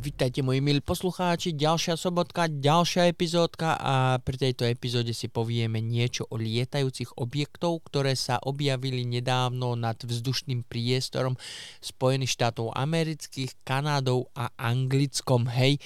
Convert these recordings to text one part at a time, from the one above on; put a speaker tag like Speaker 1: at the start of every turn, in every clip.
Speaker 1: Vítajte moji milí poslucháči, ďalšia sobotka, ďalšia epizódka a pri tejto epizóde si povieme niečo o lietajúcich objektov, ktoré sa objavili nedávno nad vzdušným priestorom Spojených štátov amerických, Kanádou a Anglickom, hej.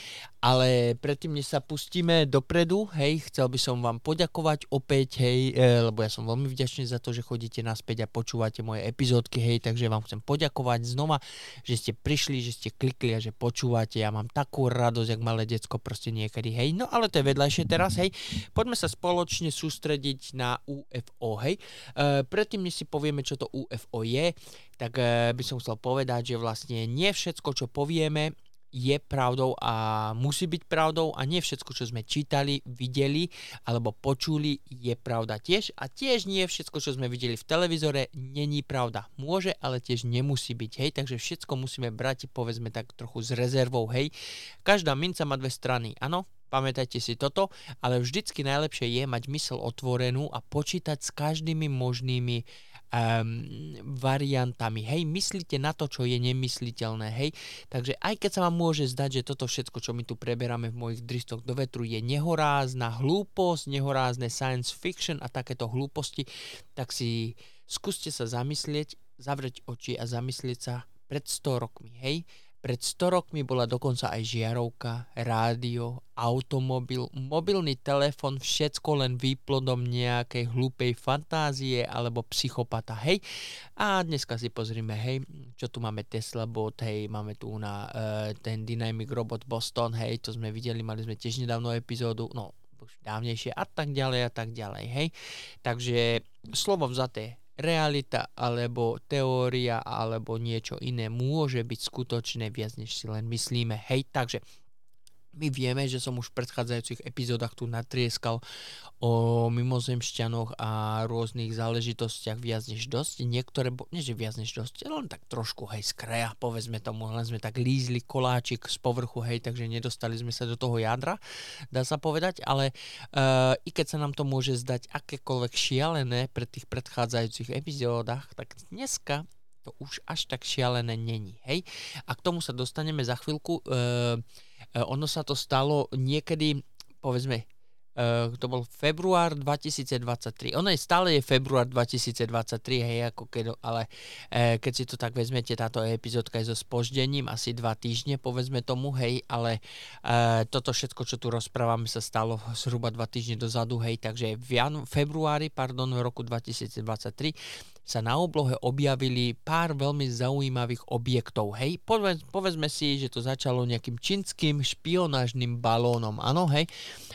Speaker 1: Ale predtým, než sa pustíme dopredu, hej, chcel by som vám poďakovať opäť, hej, e, lebo ja som veľmi vďačný za to, že chodíte naspäť a počúvate moje epizódky, hej, takže vám chcem poďakovať znova, že ste prišli, že ste klikli a že počúvate. Ja mám takú radosť, jak malé decko proste niekedy, hej. No ale to je vedľajšie teraz, hej. Poďme sa spoločne sústrediť na UFO, hej. E, predtým, než si povieme, čo to UFO je, tak e, by som chcel povedať, že vlastne nie všetko, čo povieme, je pravdou a musí byť pravdou a nie všetko, čo sme čítali, videli alebo počuli, je pravda tiež a tiež nie všetko, čo sme videli v televízore, není pravda. Môže, ale tiež nemusí byť, hej, takže všetko musíme brať, povedzme tak trochu s rezervou, hej. Každá minca má dve strany, áno, pamätajte si toto, ale vždycky najlepšie je mať mysel otvorenú a počítať s každými možnými um, variantami. Hej, myslíte na to, čo je nemysliteľné. Hej, takže aj keď sa vám môže zdať, že toto všetko, čo my tu preberáme v mojich dristoch do vetru, je nehorázna hlúposť, nehorázne science fiction a takéto hlúposti, tak si skúste sa zamyslieť, zavrieť oči a zamyslieť sa pred 100 rokmi. Hej, pred 100 rokmi bola dokonca aj žiarovka, rádio, automobil, mobilný telefon, všetko len výplodom nejakej hlúpej fantázie alebo psychopata, hej. A dneska si pozrime, hej, čo tu máme Tesla bot, hej, máme tu na uh, ten Dynamic Robot Boston, hej, to sme videli, mali sme tiež nedávno epizódu, no už dávnejšie a tak ďalej a tak ďalej, hej. Takže slovo vzaté, realita alebo teória alebo niečo iné môže byť skutočné viac než si len myslíme. Hej, takže my vieme, že som už v predchádzajúcich epizódach tu natrieskal o mimozemšťanoch a rôznych záležitostiach viac než dosť. Niektoré, nie že viac než dosť, len tak trošku, hej, z kraja, povedzme tomu, len sme tak lízli koláčik z povrchu, hej, takže nedostali sme sa do toho jadra, dá sa povedať, ale uh, i keď sa nám to môže zdať akékoľvek šialené pre tých predchádzajúcich epizódach, tak dneska to už až tak šialené není, hej. A k tomu sa dostaneme za chvíľku. Uh, ono sa to stalo niekedy, povedzme, Uh, to bol február 2023. Ono je stále je február 2023, hej, ako keď, ale uh, keď si to tak vezmete, táto epizódka je so spoždením, asi dva týždne, povedzme tomu, hej, ale toto všetko, čo tu rozprávame, sa stalo zhruba dva týždne dozadu, hej, takže v janu, februári, pardon, v roku 2023 sa na oblohe objavili pár veľmi zaujímavých objektov. Hej, Povez, povedzme si, že to začalo nejakým čínskym špionážnym balónom, áno, hej.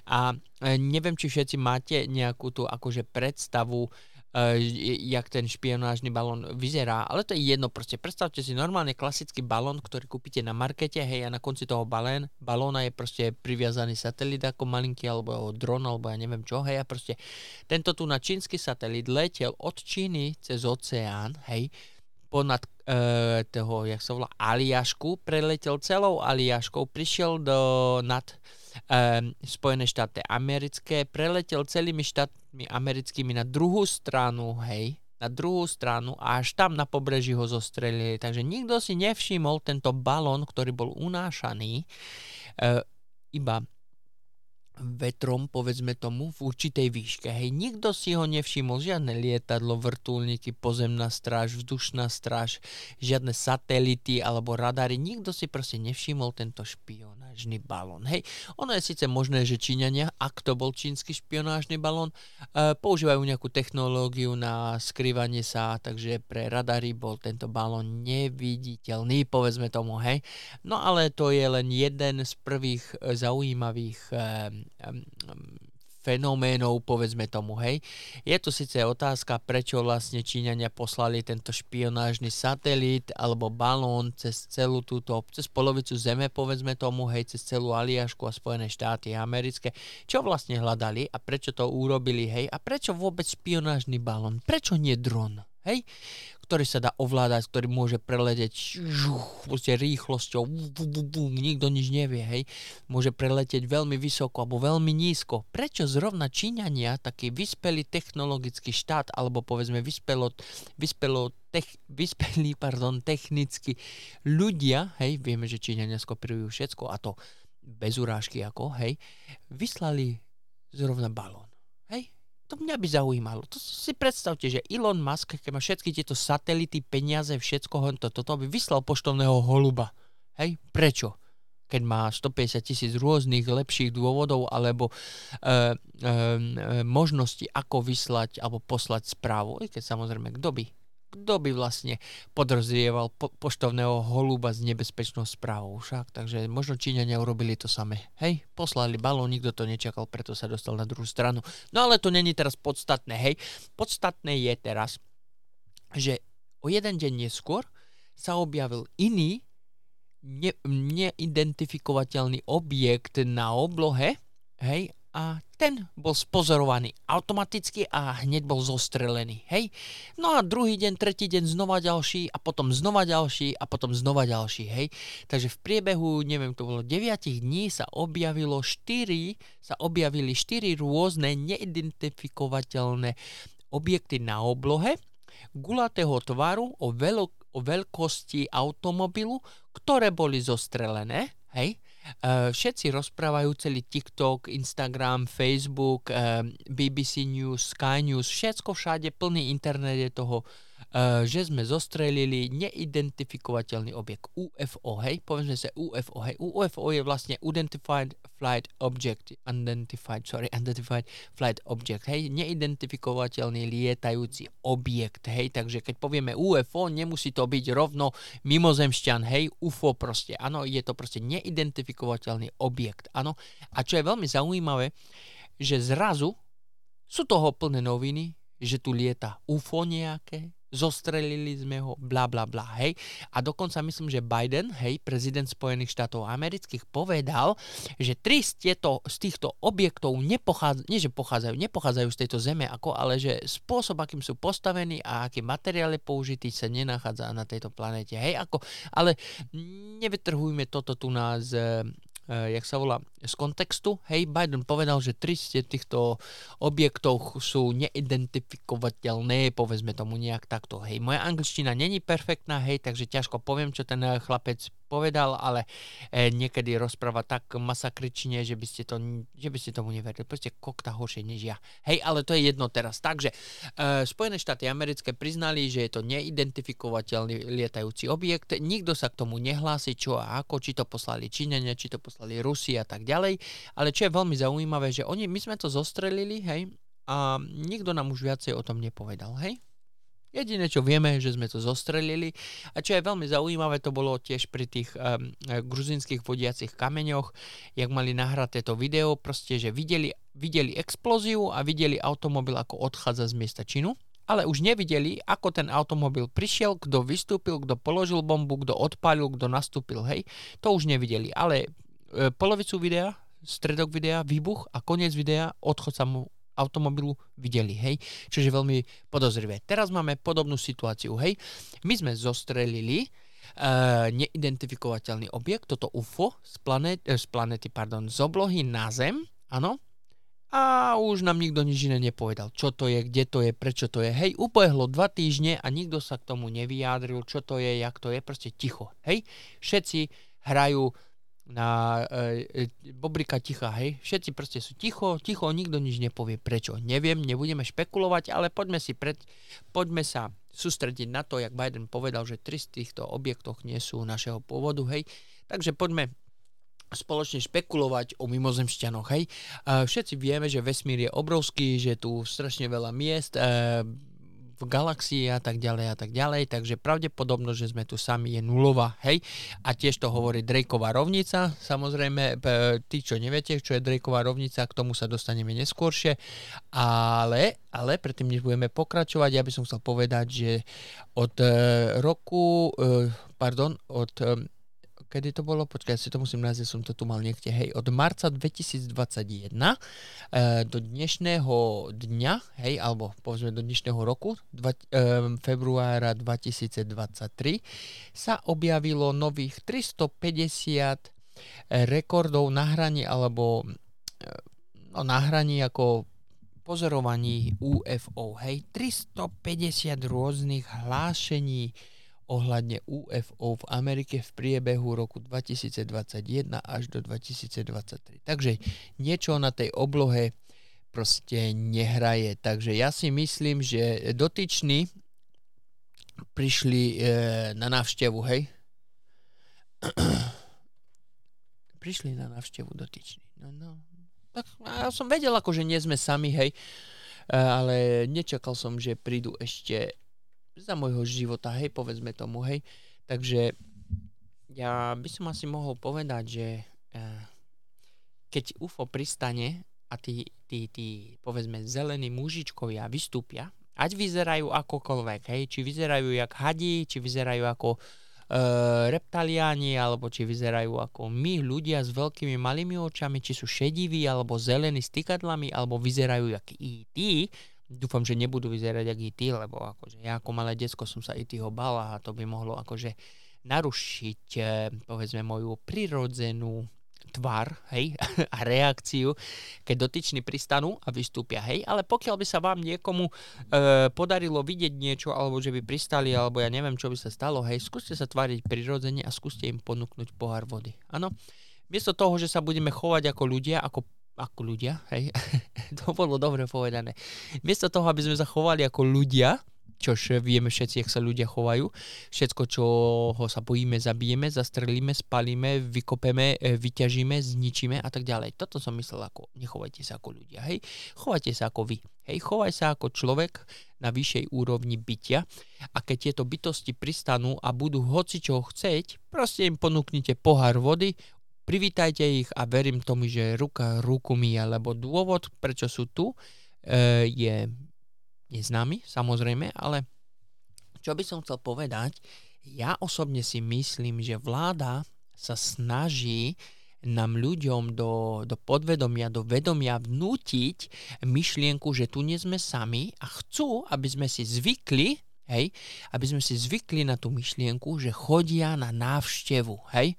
Speaker 1: A e, neviem, či všetci máte nejakú tú akože predstavu, jak ten špionážny balón vyzerá, ale to je jedno proste. Predstavte si normálne klasický balón, ktorý kúpite na markete, hej, a na konci toho balén, balóna je proste priviazaný satelit ako malinký, alebo dron, alebo ja neviem čo, hej, a proste tento tu na čínsky satelit letel od Číny cez oceán, hej, ponad uh, toho, jak sa volá, Aliašku, preletel celou Aliaškou, prišiel do nad um, Spojené štáty americké, preletel celými štátmi americkými na druhú stranu, hej, na druhú stranu a až tam na pobreží ho zostrelili. Takže nikto si nevšimol tento balón, ktorý bol unášaný uh, iba vetrom, povedzme tomu, v určitej výške. Hej, nikto si ho nevšimol, žiadne lietadlo, vrtulníky, pozemná stráž, vzdušná stráž, žiadne satelity alebo radary, nikto si proste nevšimol tento špionážny balón. Hej, ono je síce možné, že Číňania, ak to bol čínsky špionážny balón, e, používajú nejakú technológiu na skrývanie sa, takže pre radary bol tento balón neviditeľný, povedzme tomu, hej. No ale to je len jeden z prvých e, zaujímavých e, fenoménov, povedzme tomu, hej. Je tu síce otázka, prečo vlastne Číňania poslali tento špionážny satelit alebo balón cez celú túto, cez polovicu Zeme, povedzme tomu, hej, cez celú Aliašku a Spojené štáty americké. Čo vlastne hľadali a prečo to urobili, hej, a prečo vôbec špionážny balón? Prečo nie dron? Hej? Ktorý sa dá ovládať, ktorý môže preletieť proste rýchlosťou, nikto nič nevie, hej. Môže preletieť veľmi vysoko alebo veľmi nízko. Prečo zrovna Číňania, taký vyspelý technologický štát, alebo povedzme vyspelo, vyspelo tech, vyspelí pardon, technicky ľudia, hej, vieme, že Číňania skopírujú všetko a to bez urážky ako, hej, vyslali zrovna balón. Hej, to mňa by zaujímalo. To si predstavte, že Elon Musk, keď má všetky tieto satelity, peniaze, všetko, to, toto, by vyslal poštovného holuba. Hej, prečo? Keď má 150 tisíc rôznych lepších dôvodov alebo e, e, e, možnosti, ako vyslať alebo poslať správu. I keď samozrejme, kto by kto by vlastne podrozrieval po- poštovného holuba s nebezpečnou správou však, takže možno Číňania urobili to samé. Hej, poslali balón, nikto to nečakal, preto sa dostal na druhú stranu. No ale to není teraz podstatné, hej. Podstatné je teraz, že o jeden deň neskôr sa objavil iný ne- neidentifikovateľný objekt na oblohe, hej, a ten bol spozorovaný automaticky a hneď bol zostrelený. Hej? No a druhý deň, tretí deň znova ďalší a potom znova ďalší a potom znova ďalší. Hej? Takže v priebehu, neviem, to bolo 9 dní sa objavilo 4, sa objavili 4 rôzne neidentifikovateľné objekty na oblohe gulatého tvaru o, veľ- o veľkosti automobilu, ktoré boli zostrelené. Hej? Uh, všetci rozprávajú celý TikTok, Instagram, Facebook, uh, BBC News, Sky News, všetko všade, plný internet je toho, že sme zostrelili neidentifikovateľný objekt UFO, hej, povedzme sa UFO, hej, UFO je vlastne Identified Flight Object, Unidentified, sorry, Unidentified Flight Object, hej, neidentifikovateľný lietajúci objekt, hej, takže keď povieme UFO, nemusí to byť rovno mimozemšťan, hej, UFO proste, áno, je to proste neidentifikovateľný objekt, áno, a čo je veľmi zaujímavé, že zrazu sú toho plné noviny, že tu lieta UFO nejaké, zostrelili sme ho, bla bla bla, hej. A dokonca myslím, že Biden, hej, prezident Spojených štátov amerických, povedal, že tri z, tieto, z týchto objektov nepochádzajú, nie že pochádzajú, nepochádzajú z tejto zeme, ako, ale že spôsob, akým sú postavení a aký materiál je použitý, sa nenachádza na tejto planete, hej, ako, ale nevytrhujme toto tu nás uh, jak sa volá, z kontextu. Hej, Biden povedal, že tri z týchto objektov sú neidentifikovateľné, povedzme tomu nejak takto. Hej, moja angličtina není perfektná, hej, takže ťažko poviem, čo ten eh, chlapec povedal, ale e, niekedy rozpráva tak masakrične, že by ste, to, že by ste tomu neverili. Proste kokta horšie než ja. Hej, ale to je jedno teraz. Takže e, Spojené štáty americké priznali, že je to neidentifikovateľný lietajúci objekt. Nikto sa k tomu nehlási, čo a ako, či to poslali Číňania, či to poslali Rusi a tak ďalej. Ale čo je veľmi zaujímavé, že oni, my sme to zostrelili, hej, a nikto nám už viacej o tom nepovedal, hej? Jediné, čo vieme, že sme to zostrelili. A čo je veľmi zaujímavé, to bolo tiež pri tých um, gruzinských vodiacich kameňoch, jak mali nahrať to video, proste, že videli, videli explóziu a videli automobil, ako odchádza z miesta činu, ale už nevideli, ako ten automobil prišiel, kto vystúpil, kto položil bombu, kto odpálil, kto nastúpil, hej, to už nevideli, ale e, polovicu videa, stredok videa, výbuch a koniec videa, odchod mu automobilu videli, hej, čiže veľmi podozrivé. Teraz máme podobnú situáciu, hej, my sme zostrelili uh, neidentifikovateľný objekt, toto UFO z, planet, uh, z planety, pardon, z oblohy na Zem, áno, a už nám nikto nič iné nepovedal, čo to je, kde to je, prečo to je. Hej, ubehlo dva týždne a nikto sa k tomu nevyjadril, čo to je, jak to je, proste ticho. Hej, všetci hrajú na e, e, bobrika ticha, hej. Všetci proste sú ticho, ticho, nikto nič nepovie. Prečo? Neviem, nebudeme špekulovať, ale poďme si pred, poďme sa sústrediť na to, jak Biden povedal, že tri z týchto objektoch nie sú našeho pôvodu, hej. Takže poďme spoločne špekulovať o mimozemšťanoch, hej. E, všetci vieme, že vesmír je obrovský, že tu strašne veľa miest, e, v galaxii a tak ďalej a tak ďalej, takže pravdepodobnosť, že sme tu sami je nulová, hej. A tiež to hovorí Drakeová rovnica, samozrejme, tí, čo neviete, čo je Drakeová rovnica, k tomu sa dostaneme neskôršie, ale, ale predtým, než budeme pokračovať, ja by som chcel povedať, že od e, roku, e, pardon, od e, kedy to bolo, počkaj, si to musím nájsť, som to tu mal niekde, hej, od marca 2021 e, do dnešného dňa, hej, alebo povedzme do dnešného roku, dva, e, februára 2023, sa objavilo nových 350 rekordov nahraní alebo no, nahraní ako pozorovaní UFO. Hej, 350 rôznych hlášení ohľadne UFO v Amerike v priebehu roku 2021 až do 2023. Takže niečo na tej oblohe proste nehraje. Takže ja si myslím, že dotyční prišli e, na návštevu, hej? prišli na návštevu dotyční. No, no. Tak ja som vedel, ako, že nie sme sami, hej, e, ale nečakal som, že prídu ešte za môjho života, hej, povedzme tomu, hej. Takže ja by som asi mohol povedať, že uh, keď UFO pristane a tí, tí, tí, povedzme, zelení mužičkovia vystúpia, ať vyzerajú akokoľvek, hej, či vyzerajú jak hadí, či vyzerajú ako uh, reptaliáni, alebo či vyzerajú ako my, ľudia s veľkými malými očami, či sú šediví, alebo zelení s tykadlami, alebo vyzerajú jak IT, dúfam, že nebudú vyzerať jak IT, lebo akože ja ako malé decko som sa IT-ho bala a to by mohlo akože narušiť eh, povedzme moju prirodzenú tvar, hej, a reakciu, keď dotyční pristanú a vystúpia, hej, ale pokiaľ by sa vám niekomu e, podarilo vidieť niečo, alebo že by pristali, alebo ja neviem, čo by sa stalo, hej, skúste sa tváriť prirodzene a skúste im ponúknuť pohár vody, áno. Miesto toho, že sa budeme chovať ako ľudia, ako ako ľudia, hej, to bolo dobre povedané. Miesto toho, aby sme zachovali ako ľudia, čož vieme všetci, jak sa ľudia chovajú. Všetko, čo ho sa bojíme, zabijeme, zastrelíme, spalíme, vykopeme, e, vyťažíme, zničíme a tak ďalej. Toto som myslel ako, nechovajte sa ako ľudia, hej. Chovajte sa ako vy, hej. Chovaj sa ako človek na vyššej úrovni bytia a keď tieto bytosti pristanú a budú hoci čo chceť, proste im ponúknite pohár vody, Privítajte ich a verím tomu, že ruka ruku mia, lebo dôvod, prečo sú tu, e, je neznámy, samozrejme, ale čo by som chcel povedať, ja osobne si myslím, že vláda sa snaží nám ľuďom do, do podvedomia, do vedomia vnútiť myšlienku, že tu nie sme sami a chcú, aby sme si zvykli, hej, aby sme si zvykli na tú myšlienku, že chodia na návštevu, hej,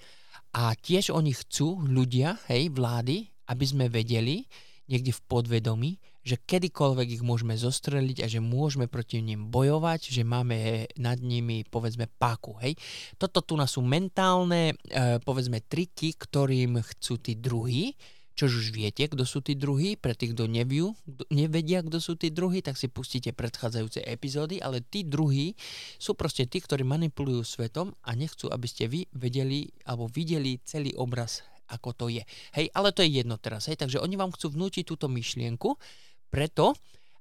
Speaker 1: a tiež oni chcú, ľudia, hej, vlády, aby sme vedeli, niekde v podvedomí, že kedykoľvek ich môžeme zostreliť a že môžeme proti nim bojovať, že máme nad nimi, povedzme, páku, hej. Toto tu sú mentálne, e, povedzme, triky, ktorým chcú tí druhí, čo už viete, kto sú tí druhí, pre tých, kto neviu, nevedia, kto sú tí druhí, tak si pustíte predchádzajúce epizódy, ale tí druhí sú proste tí, ktorí manipulujú svetom a nechcú, aby ste vy vedeli alebo videli celý obraz, ako to je. Hej, ale to je jedno teraz, hej, takže oni vám chcú vnútiť túto myšlienku, preto,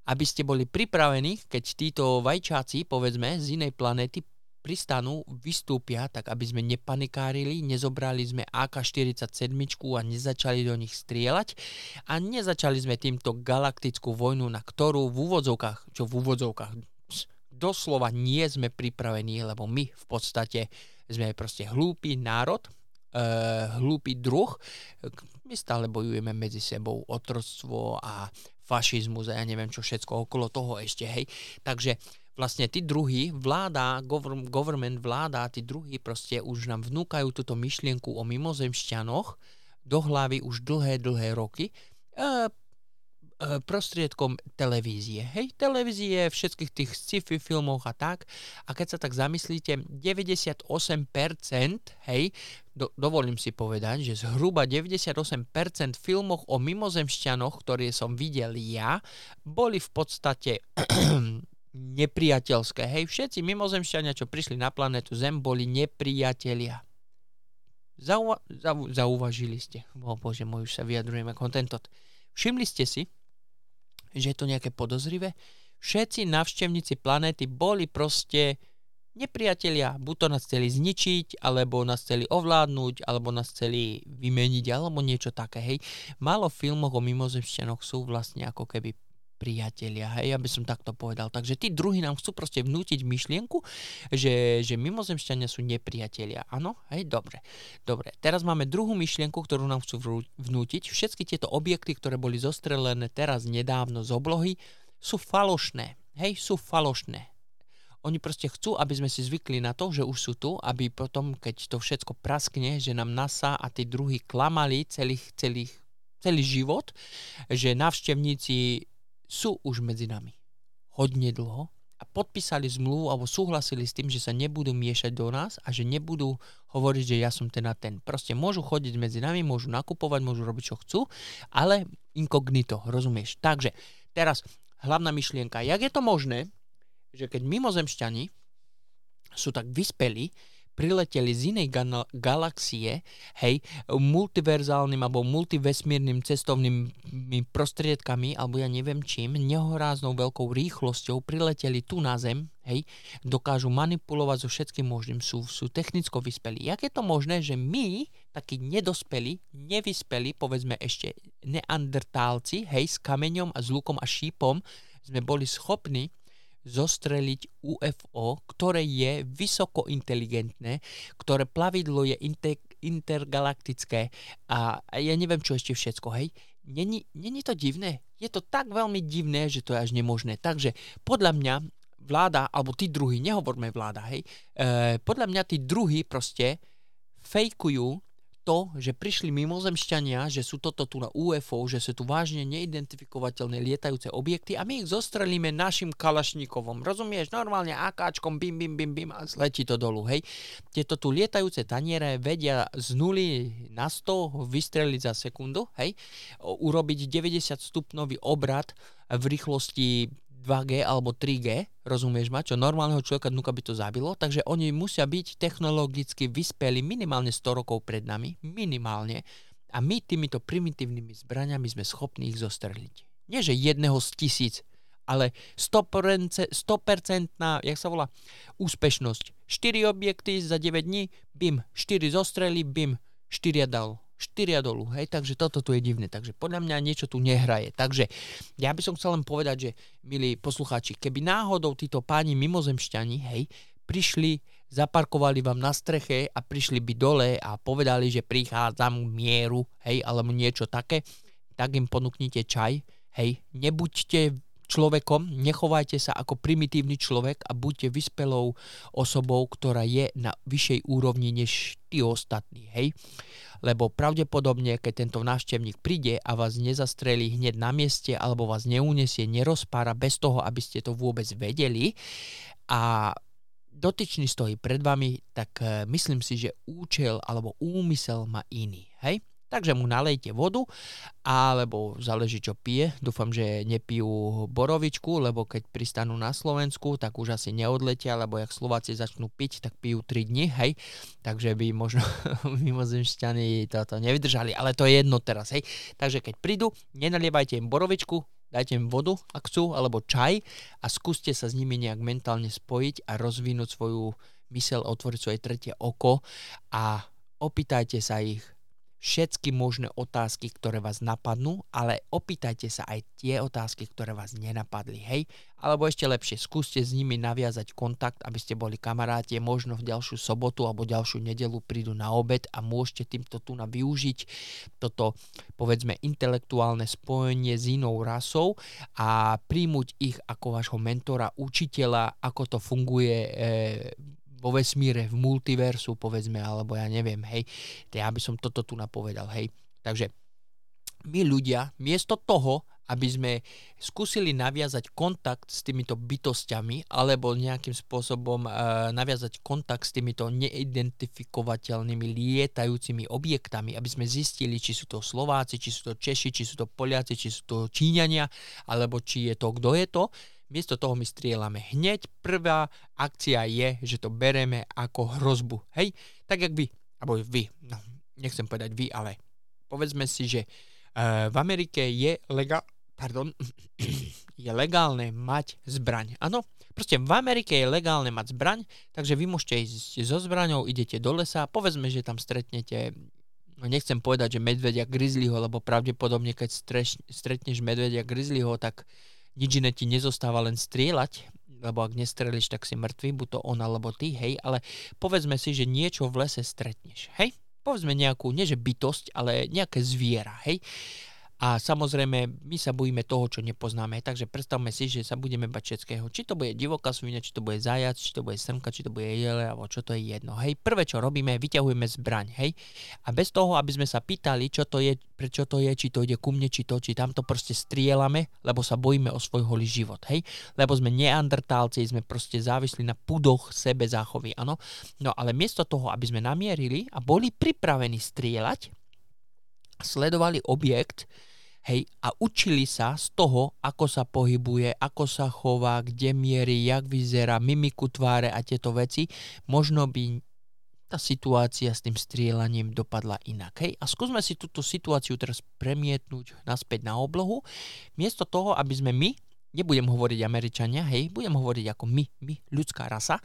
Speaker 1: aby ste boli pripravení, keď títo vajčáci, povedzme, z inej planéty pristanú, vystúpia, tak aby sme nepanikárili, nezobrali sme AK-47 a nezačali do nich strieľať a nezačali sme týmto galaktickú vojnu, na ktorú v úvodzovkách, čo v úvodzovkách, doslova nie sme pripravení, lebo my v podstate sme proste hlúpy národ, uh, hlúpy druh, my stále bojujeme medzi sebou otroctvo a fašizmus a ja neviem čo všetko okolo toho ešte, hej. Takže vlastne tí druhí, vláda, government vláda, tí druhí proste už nám vnúkajú túto myšlienku o mimozemšťanoch do hlavy už dlhé, dlhé roky e, e, prostriedkom televízie. Hej, televízie, všetkých tých sci-fi filmoch a tak. A keď sa tak zamyslíte, 98%, hej, do, dovolím si povedať, že zhruba 98% filmoch o mimozemšťanoch, ktoré som videl ja, boli v podstate nepriateľské. Hej, všetci mimozemšťania, čo prišli na planetu Zem, boli nepriatelia. Zauva- zau- zauvažili ste. O bože môj, už sa vyjadrujem ako tento. Všimli ste si, že je to nejaké podozrivé? Všetci navštevníci planéty boli proste nepriatelia. Buď to nás chceli zničiť, alebo nás chceli ovládnuť, alebo nás chceli vymeniť, alebo niečo také. Hej. Málo filmov o mimozemšťanoch sú vlastne ako keby nepriatelia, hej, aby som takto povedal. Takže tí druhí nám chcú proste vnútiť myšlienku, že, že mimozemšťania sú nepriatelia. Áno? Hej, dobre. Dobre, teraz máme druhú myšlienku, ktorú nám chcú vnútiť. Všetky tieto objekty, ktoré boli zostrelené teraz nedávno z oblohy, sú falošné. Hej, sú falošné. Oni proste chcú, aby sme si zvykli na to, že už sú tu, aby potom, keď to všetko praskne, že nám NASA a tí druhí klamali celých, celých, celý život, že návštevníci sú už medzi nami. Hodne dlho a podpísali zmluvu alebo súhlasili s tým, že sa nebudú miešať do nás a že nebudú hovoriť, že ja som ten a ten. Proste môžu chodiť medzi nami, môžu nakupovať, môžu robiť, čo chcú, ale inkognito, rozumieš? Takže teraz hlavná myšlienka, jak je to možné, že keď mimozemšťani sú tak vyspelí, prileteli z inej gal- galaxie, hej, multiverzálnym alebo multivesmírnym cestovnými prostriedkami, alebo ja neviem čím, nehoráznou veľkou rýchlosťou prileteli tu na Zem, hej, dokážu manipulovať so všetkým možným, sú, sú technicko vyspelí. Jak je to možné, že my, takí nedospelí, nevyspelí, povedzme ešte neandertálci, hej, s kameňom a s lukom a šípom, sme boli schopní zostreliť UFO, ktoré je vysoko inteligentné, ktoré plavidlo je inter, intergalaktické a ja neviem čo ešte všetko, hej. Není, není to divné? Je to tak veľmi divné, že to je až nemožné. Takže podľa mňa vláda, alebo tí druhí, nehovorme vláda, hej, e, podľa mňa tí druhí proste fejkujú to, že prišli mimozemšťania, že sú toto tu na UFO, že sú tu vážne neidentifikovateľné lietajúce objekty a my ich zostrelíme našim kalašníkovom. Rozumieš? Normálne akáčkom bim, bim, bim, bim a zletí to dolu, hej. Tieto tu lietajúce taniere vedia z nuly na 100 vystreliť za sekundu, hej. Urobiť 90 stupnový obrad v rýchlosti 2G alebo 3G, rozumieš ma, čo normálneho človeka dnuka by to zabilo, takže oni musia byť technologicky vyspeli minimálne 100 rokov pred nami, minimálne, a my týmito primitívnymi zbraniami sme schopní ich zostreliť. Nie, že jedného z tisíc, ale 100%, 100% na, jak sa volá, úspešnosť. 4 objekty za 9 dní, bim, 4 zostreli, bim, 4 dal štyria dolu, hej, takže toto tu je divné, takže podľa mňa niečo tu nehraje. Takže ja by som chcel len povedať, že milí poslucháči, keby náhodou títo páni mimozemšťani, hej, prišli, zaparkovali vám na streche a prišli by dole a povedali, že prichádzam mieru, hej, alebo niečo také, tak im ponúknite čaj, hej, nebuďte človekom, nechovajte sa ako primitívny človek a buďte vyspelou osobou, ktorá je na vyššej úrovni než tí ostatní, hej. Lebo pravdepodobne, keď tento návštevník príde a vás nezastrelí hneď na mieste alebo vás neunesie, nerozpára bez toho, aby ste to vôbec vedeli a dotyčný stojí pred vami, tak eh, myslím si, že účel alebo úmysel má iný, hej. Takže mu nalejte vodu, alebo záleží čo pije. Dúfam, že nepijú borovičku, lebo keď pristanú na Slovensku, tak už asi neodletia, lebo jak Slováci začnú piť, tak pijú 3 dni, hej. Takže by možno mimozemšťani toto nevydržali, ale to je jedno teraz, hej. Takže keď prídu, nenalievajte im borovičku, dajte im vodu, ak chcú, alebo čaj a skúste sa s nimi nejak mentálne spojiť a rozvinúť svoju mysel, otvoriť svoje tretie oko a opýtajte sa ich, všetky možné otázky, ktoré vás napadnú, ale opýtajte sa aj tie otázky, ktoré vás nenapadli, hej? Alebo ešte lepšie, skúste s nimi naviazať kontakt, aby ste boli kamaráti, možno v ďalšiu sobotu alebo ďalšiu nedelu prídu na obed a môžete týmto tu na využiť toto, povedzme, intelektuálne spojenie s inou rasou a príjmuť ich ako vášho mentora, učiteľa, ako to funguje e, vo vesmíre, v multiversu, povedzme, alebo ja neviem, hej. Ja by som toto tu napovedal, hej. Takže my ľudia, miesto toho, aby sme skúsili naviazať kontakt s týmito bytostiami alebo nejakým spôsobom uh, naviazať kontakt s týmito neidentifikovateľnými lietajúcimi objektami, aby sme zistili, či sú to Slováci, či sú to Češi, či sú to Poliaci, či sú to Číňania, alebo či je to, kto je to, Miesto toho my strieľame hneď. Prvá akcia je, že to bereme ako hrozbu. Hej? Tak jak vy, alebo vy, no, nechcem povedať vy, ale povedzme si, že uh, v Amerike je legál, pardon, je legálne mať zbraň. Áno, proste v Amerike je legálne mať zbraň, takže vy môžete ísť so zbraňou, idete do lesa, povedzme, že tam stretnete no nechcem povedať, že medvedia grizzlyho, lebo pravdepodobne keď streš, stretneš medvedia grizzlyho, tak nič iné ti nezostáva len strieľať, lebo ak nestrelíš, tak si mŕtvy, buď to on alebo ty, hej, ale povedzme si, že niečo v lese stretneš, hej, povedzme nejakú, nie že bytosť, ale nejaké zviera, hej, a samozrejme, my sa bojíme toho, čo nepoznáme, takže predstavme si, že sa budeme bať všetkého. Či to bude divoká svinia, či to bude zajac, či to bude srnka, či to bude jele, alebo čo to je jedno. Hej, prvé, čo robíme, vyťahujeme zbraň, hej. A bez toho, aby sme sa pýtali, čo to je, prečo to je, či to ide ku mne, či to, či tamto proste strielame, lebo sa bojíme o svoj holý život, hej. Lebo sme neandertálci, sme proste závislí na pudoch sebe záchovy, áno. No ale miesto toho, aby sme namierili a boli pripravení strieľať, sledovali objekt, Hej, a učili sa z toho, ako sa pohybuje, ako sa chová, kde mierí, jak vyzerá, mimiku tváre a tieto veci, možno by tá situácia s tým strieľaním dopadla inak. Hej? A skúsme si túto situáciu teraz premietnúť naspäť na oblohu. Miesto toho, aby sme my, nebudem hovoriť Američania, hej, budem hovoriť ako my, my, ľudská rasa,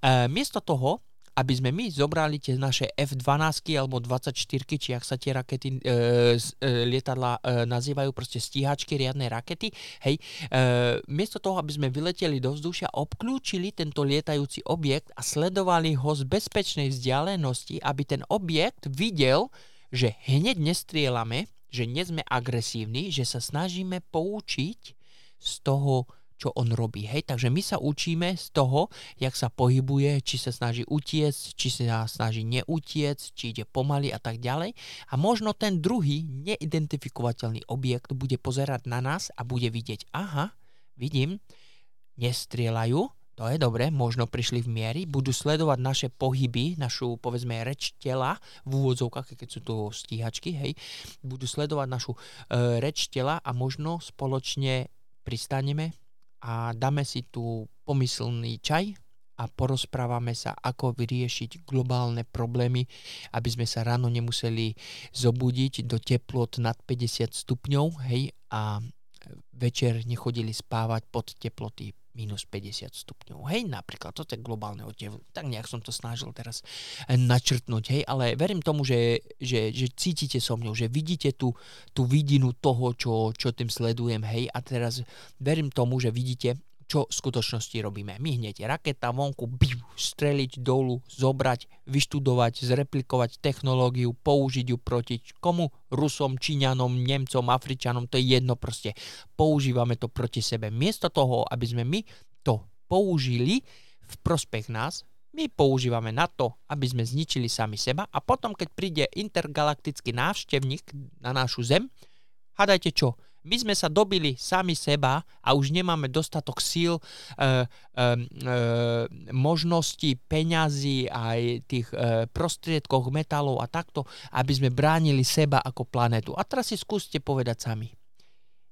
Speaker 1: e, miesto toho, aby sme my zobrali tie naše F-12 alebo 24, či ak sa tie rakety e, e, lietadla e, nazývajú, proste stíhačky, riadne rakety, hej, e, miesto toho, aby sme vyleteli do vzdušia, obklúčili tento lietajúci objekt a sledovali ho z bezpečnej vzdialenosti, aby ten objekt videl, že hneď nestrielame, že nie sme agresívni, že sa snažíme poučiť z toho, čo on robí. Hej, takže my sa učíme z toho, jak sa pohybuje, či sa snaží utiecť, či sa snaží neutiecť, či ide pomaly a tak ďalej. A možno ten druhý neidentifikovateľný objekt bude pozerať na nás a bude vidieť, aha, vidím, nestrieľajú, to je dobre, možno prišli v miery, budú sledovať naše pohyby, našu, povedzme, reč tela, v úvodzovkách, keď sú to stíhačky, hej, budú sledovať našu e, reč tela a možno spoločne pristaneme, a dáme si tu pomyslný čaj a porozprávame sa, ako vyriešiť globálne problémy, aby sme sa ráno nemuseli zobudiť do teplot nad 50 stupňov, hej, a večer nechodili spávať pod teploty minus 50 stupňov. Hej, napríklad, toto je globálne otev. Tak nejak som to snažil teraz eh, načrtnúť, hej, ale verím tomu, že, že, že cítite so mnou, že vidíte tú, tú vidinu toho, čo, čo tým sledujem, hej, a teraz verím tomu, že vidíte, čo v skutočnosti robíme. My hneď raketa vonku, biu, streliť dolu, zobrať, vyštudovať, zreplikovať technológiu, použiť ju proti komu? Rusom, Číňanom, Nemcom, Afričanom, to je jedno proste. Používame to proti sebe. Miesto toho, aby sme my to použili v prospech nás, my používame na to, aby sme zničili sami seba a potom, keď príde intergalaktický návštevník na našu Zem, hádajte čo? My sme sa dobili sami seba a už nemáme dostatok síl, e, e, e, možností, peňazí aj tých e, prostriedkoch metalov a takto, aby sme bránili seba ako planetu. A teraz si skúste povedať sami.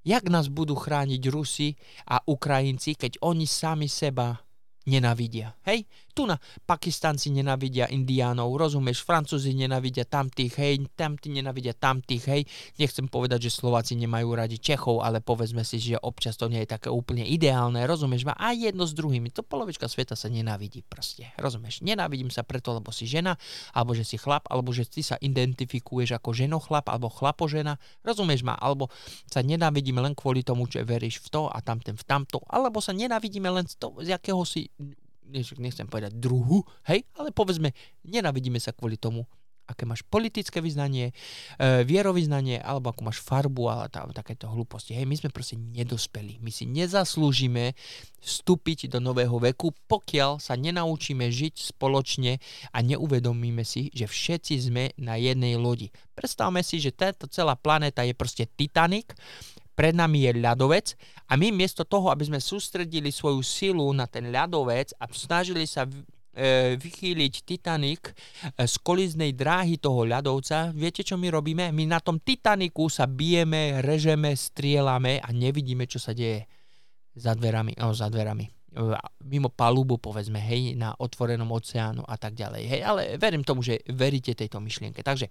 Speaker 1: Jak nás budú chrániť Rusi a Ukrajinci, keď oni sami seba nenavidia. Hej? Tu na Pakistanci nenavidia Indiánov, rozumieš, Francúzi nenavidia tamtých, hej, tamtí nenavidia tamtých, hej. Nechcem povedať, že Slováci nemajú radi Čechov, ale povedzme si, že občas to nie je také úplne ideálne, rozumieš ma? A jedno s druhými, to polovička sveta sa nenavidí proste, rozumieš? Nenávidím sa preto, lebo si žena, alebo že si chlap, alebo že ty sa identifikuješ ako ženochlap, alebo chlapožena, rozumieš ma? Alebo sa nenávidíme len kvôli tomu, že veríš v to a tamten v tamto, alebo sa nenávidíme len z, toho, z jakého si nechcem povedať druhu, hej, ale povedzme, nenavidíme sa kvôli tomu, aké máš politické vyznanie, e, vierovýznanie, alebo ako máš farbu, tá, takéto hlúposti. Hej, my sme proste nedospeli. My si nezaslúžime vstúpiť do nového veku, pokiaľ sa nenaučíme žiť spoločne a neuvedomíme si, že všetci sme na jednej lodi. Predstavme si, že táto celá planéta je proste Titanic pred nami je ľadovec a my miesto toho, aby sme sústredili svoju silu na ten ľadovec a snažili sa e, vychýliť Titanic e, z koliznej dráhy toho ľadovca, viete čo my robíme? My na tom Titaniku sa bijeme, režeme, strielame a nevidíme, čo sa deje za dverami, oh, za dverami e, mimo palubu, povedzme, hej, na otvorenom oceánu a tak ďalej. Hej, ale verím tomu, že veríte tejto myšlienke. Takže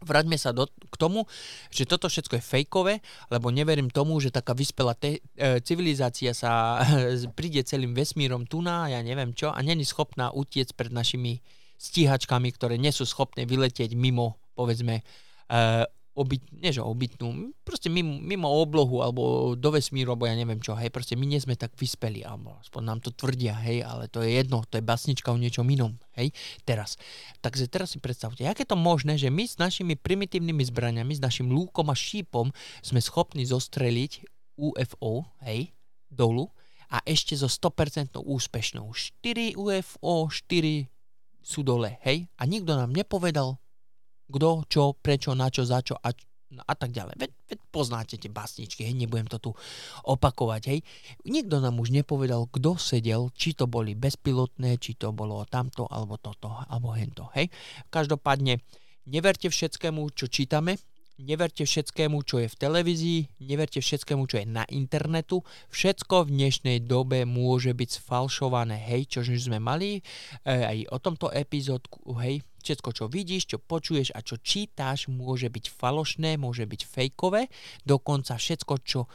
Speaker 1: Vráťme sa do, k tomu, že toto všetko je fejkové, lebo neverím tomu, že taká vyspelá te, e, civilizácia sa príde celým vesmírom tu na, ja neviem čo, a není schopná utiec pred našimi stíhačkami, ktoré nie sú schopné vyletieť mimo, povedzme, e, obyt, nie že obytnú, proste mimo, mimo oblohu alebo do vesmíru, alebo ja neviem čo, hej, proste my nie sme tak vyspeli, alebo aspoň nám to tvrdia, hej, ale to je jedno, to je basnička o niečom inom, hej, teraz. Takže teraz si predstavte, aké to možné, že my s našimi primitívnymi zbraniami, s našim lúkom a šípom sme schopní zostreliť UFO, hej, dolu a ešte so 100% úspešnou. 4 UFO, 4 sú dole, hej, a nikto nám nepovedal, kto, čo, prečo, na čo, za čo a, no a tak ďalej. Veď, veď poznáte tie básničky, hej, nebudem to tu opakovať, hej. Nikto nám už nepovedal, kto sedel, či to boli bezpilotné, či to bolo tamto, alebo toto, alebo hento, hej. Každopádne, neverte všetkému, čo čítame, neverte všetkému, čo je v televízii, neverte všetkému, čo je na internetu. Všetko v dnešnej dobe môže byť sfalšované, hej, čo sme mali? E, aj o tomto epizódku, hej, všetko, čo vidíš, čo počuješ a čo čítáš, môže byť falošné, môže byť fejkové, dokonca všetko, čo e,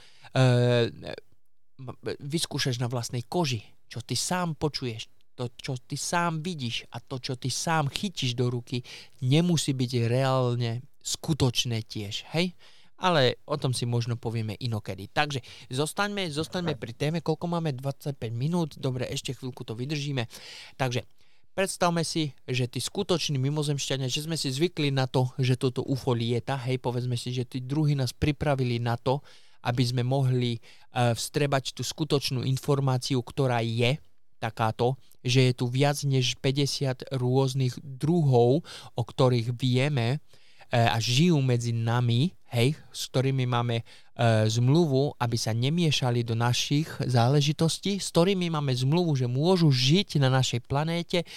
Speaker 1: vyskúšaš na vlastnej koži, čo ty sám počuješ, to, čo ty sám vidíš a to, čo ty sám chytíš do ruky, nemusí byť reálne skutočné tiež, hej? Ale o tom si možno povieme inokedy. Takže zostaňme, zostaňme pri téme, koľko máme 25 minút, dobre, ešte chvíľku to vydržíme. Takže predstavme si, že tí skutoční mimozemšťania, že sme si zvykli na to, že toto UFO lieta, hej, povedzme si, že tí druhí nás pripravili na to, aby sme mohli uh, vstrebať tú skutočnú informáciu, ktorá je takáto, že je tu viac než 50 rôznych druhov, o ktorých vieme, a žijú medzi nami, hej, s ktorými máme e, zmluvu, aby sa nemiešali do našich záležitostí, s ktorými máme zmluvu, že môžu žiť na našej planéte, e,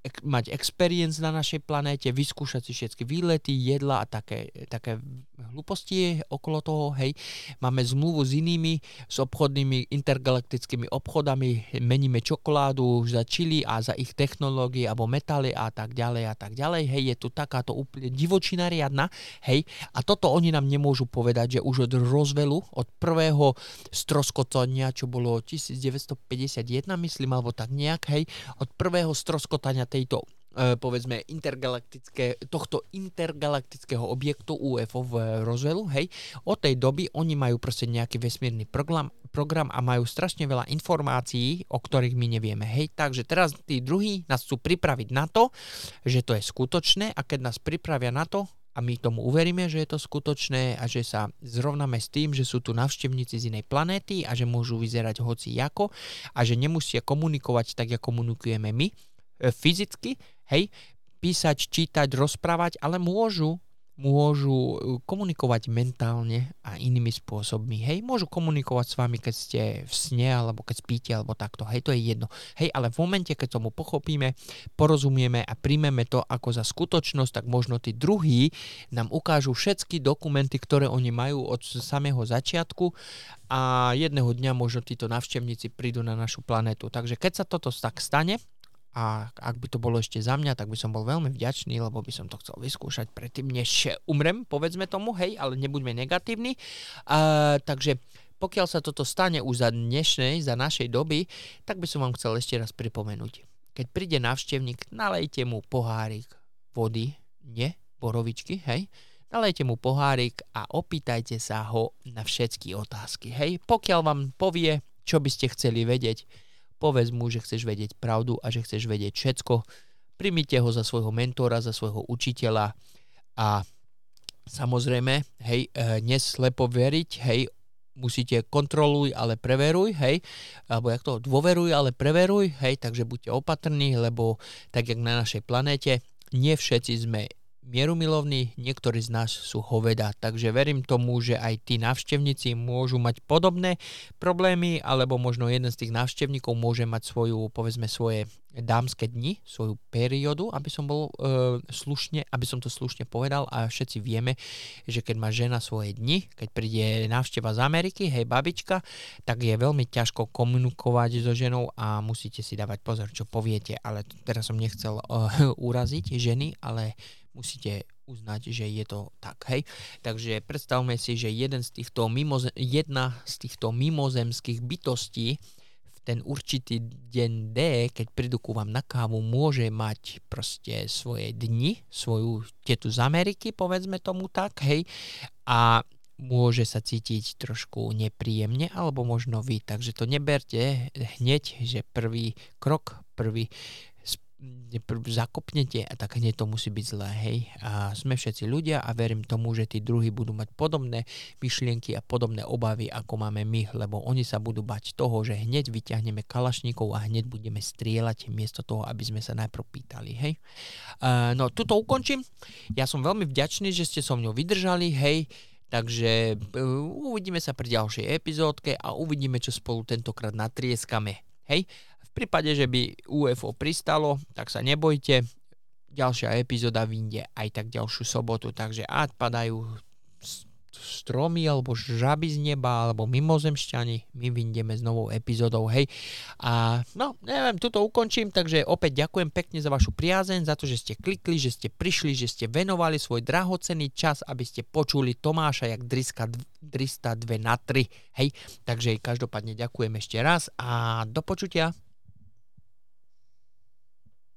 Speaker 1: ek, mať experience na našej planéte, vyskúšať si všetky výlety, jedla a také, také hlúposti okolo toho, hej. Máme zmluvu s inými, s obchodnými intergalaktickými obchodami, meníme čokoládu za čili a za ich technológie alebo metály a tak ďalej a tak ďalej, hej, je tu takáto úplne divočina riadna, hej, a toto oni nám nemôžu povedať, že už od rozvelu, od prvého stroskotania, čo bolo 1951, myslím, alebo tak nejak, hej, od prvého stroskotania tejto povedzme intergalaktické, tohto intergalaktického objektu UFO v Roswellu, hej, od tej doby oni majú proste nejaký vesmírny program, program a majú strašne veľa informácií, o ktorých my nevieme, hej, takže teraz tí druhí nás chcú pripraviť na to, že to je skutočné a keď nás pripravia na to, a my tomu uveríme, že je to skutočné a že sa zrovnáme s tým, že sú tu navštevníci z inej planéty a že môžu vyzerať hoci ako a že nemusia komunikovať tak, ako komunikujeme my, E, fyzicky, hej, písať, čítať, rozprávať, ale môžu môžu e, komunikovať mentálne a inými spôsobmi. Hej, môžu komunikovať s vami, keď ste v sne, alebo keď spíte, alebo takto. Hej, to je jedno. Hej, ale v momente, keď tomu pochopíme, porozumieme a príjmeme to ako za skutočnosť, tak možno tí druhí nám ukážu všetky dokumenty, ktoré oni majú od samého začiatku a jedného dňa možno títo navštevníci prídu na našu planetu. Takže keď sa toto tak stane, a ak by to bolo ešte za mňa, tak by som bol veľmi vďačný, lebo by som to chcel vyskúšať predtým, než umrem, povedzme tomu, hej, ale nebuďme negatívni. Uh, takže pokiaľ sa toto stane už za dnešnej, za našej doby, tak by som vám chcel ešte raz pripomenúť. Keď príde návštevník, nalejte mu pohárik vody, nie borovičky, hej, nalejte mu pohárik a opýtajte sa ho na všetky otázky, hej. Pokiaľ vám povie, čo by ste chceli vedieť, Povedz mu, že chceš vedieť pravdu a že chceš vedieť všetko. Primite ho za svojho mentora, za svojho učiteľa a samozrejme, hej, e, neslepo veriť, hej, musíte kontroluj, ale preveruj, hej, alebo jak to, dôveruj, ale preveruj, hej, takže buďte opatrní, lebo tak jak na našej planéte, nie všetci sme mierumilovní, niektorí z nás sú hoveda, takže verím tomu, že aj tí návštevníci môžu mať podobné problémy, alebo možno jeden z tých návštevníkov môže mať svoju, povedzme, svoje dámske dni, svoju periódu, aby som bol e, slušne, aby som to slušne povedal. A všetci vieme, že keď má žena svoje dni, keď príde návšteva z Ameriky, hej babička, tak je veľmi ťažko komunikovať so ženou a musíte si dávať pozor, čo poviete, ale teraz som nechcel e, uraziť ženy, ale musíte uznať, že je to tak, hej. Takže predstavme si, že jeden z týchto mimoze- jedna z týchto mimozemských bytostí v ten určitý deň D, keď prídu ku vám na kávu, môže mať proste svoje dni, svoju tetu z Ameriky, povedzme tomu tak, hej, a môže sa cítiť trošku nepríjemne, alebo možno vy. Takže to neberte hneď, že prvý krok, prvý zakopnete a tak hneď to musí byť zlé, hej. A sme všetci ľudia a verím tomu, že tí druhí budú mať podobné myšlienky a podobné obavy, ako máme my, lebo oni sa budú bať toho, že hneď vyťahneme kalašníkov a hneď budeme strieľať miesto toho, aby sme sa najprv pýtali, hej. Uh, no, tuto ukončím. Ja som veľmi vďačný, že ste so mnou vydržali, hej. Takže uh, uvidíme sa pri ďalšej epizódke a uvidíme, čo spolu tentokrát natrieskame. Hej, v prípade, že by UFO pristalo, tak sa nebojte, ďalšia epizóda vyjde aj tak ďalšiu sobotu, takže ak padajú stromy alebo žaby z neba alebo mimozemšťani, my vyjdeme s novou epizódou, hej. A no, neviem, tuto ukončím, takže opäť ďakujem pekne za vašu priazeň, za to, že ste klikli, že ste prišli, že ste venovali svoj drahocený čas, aby ste počuli Tomáša, jak driska 302 na 3, hej. Takže každopádne ďakujem ešte raz a do počutia.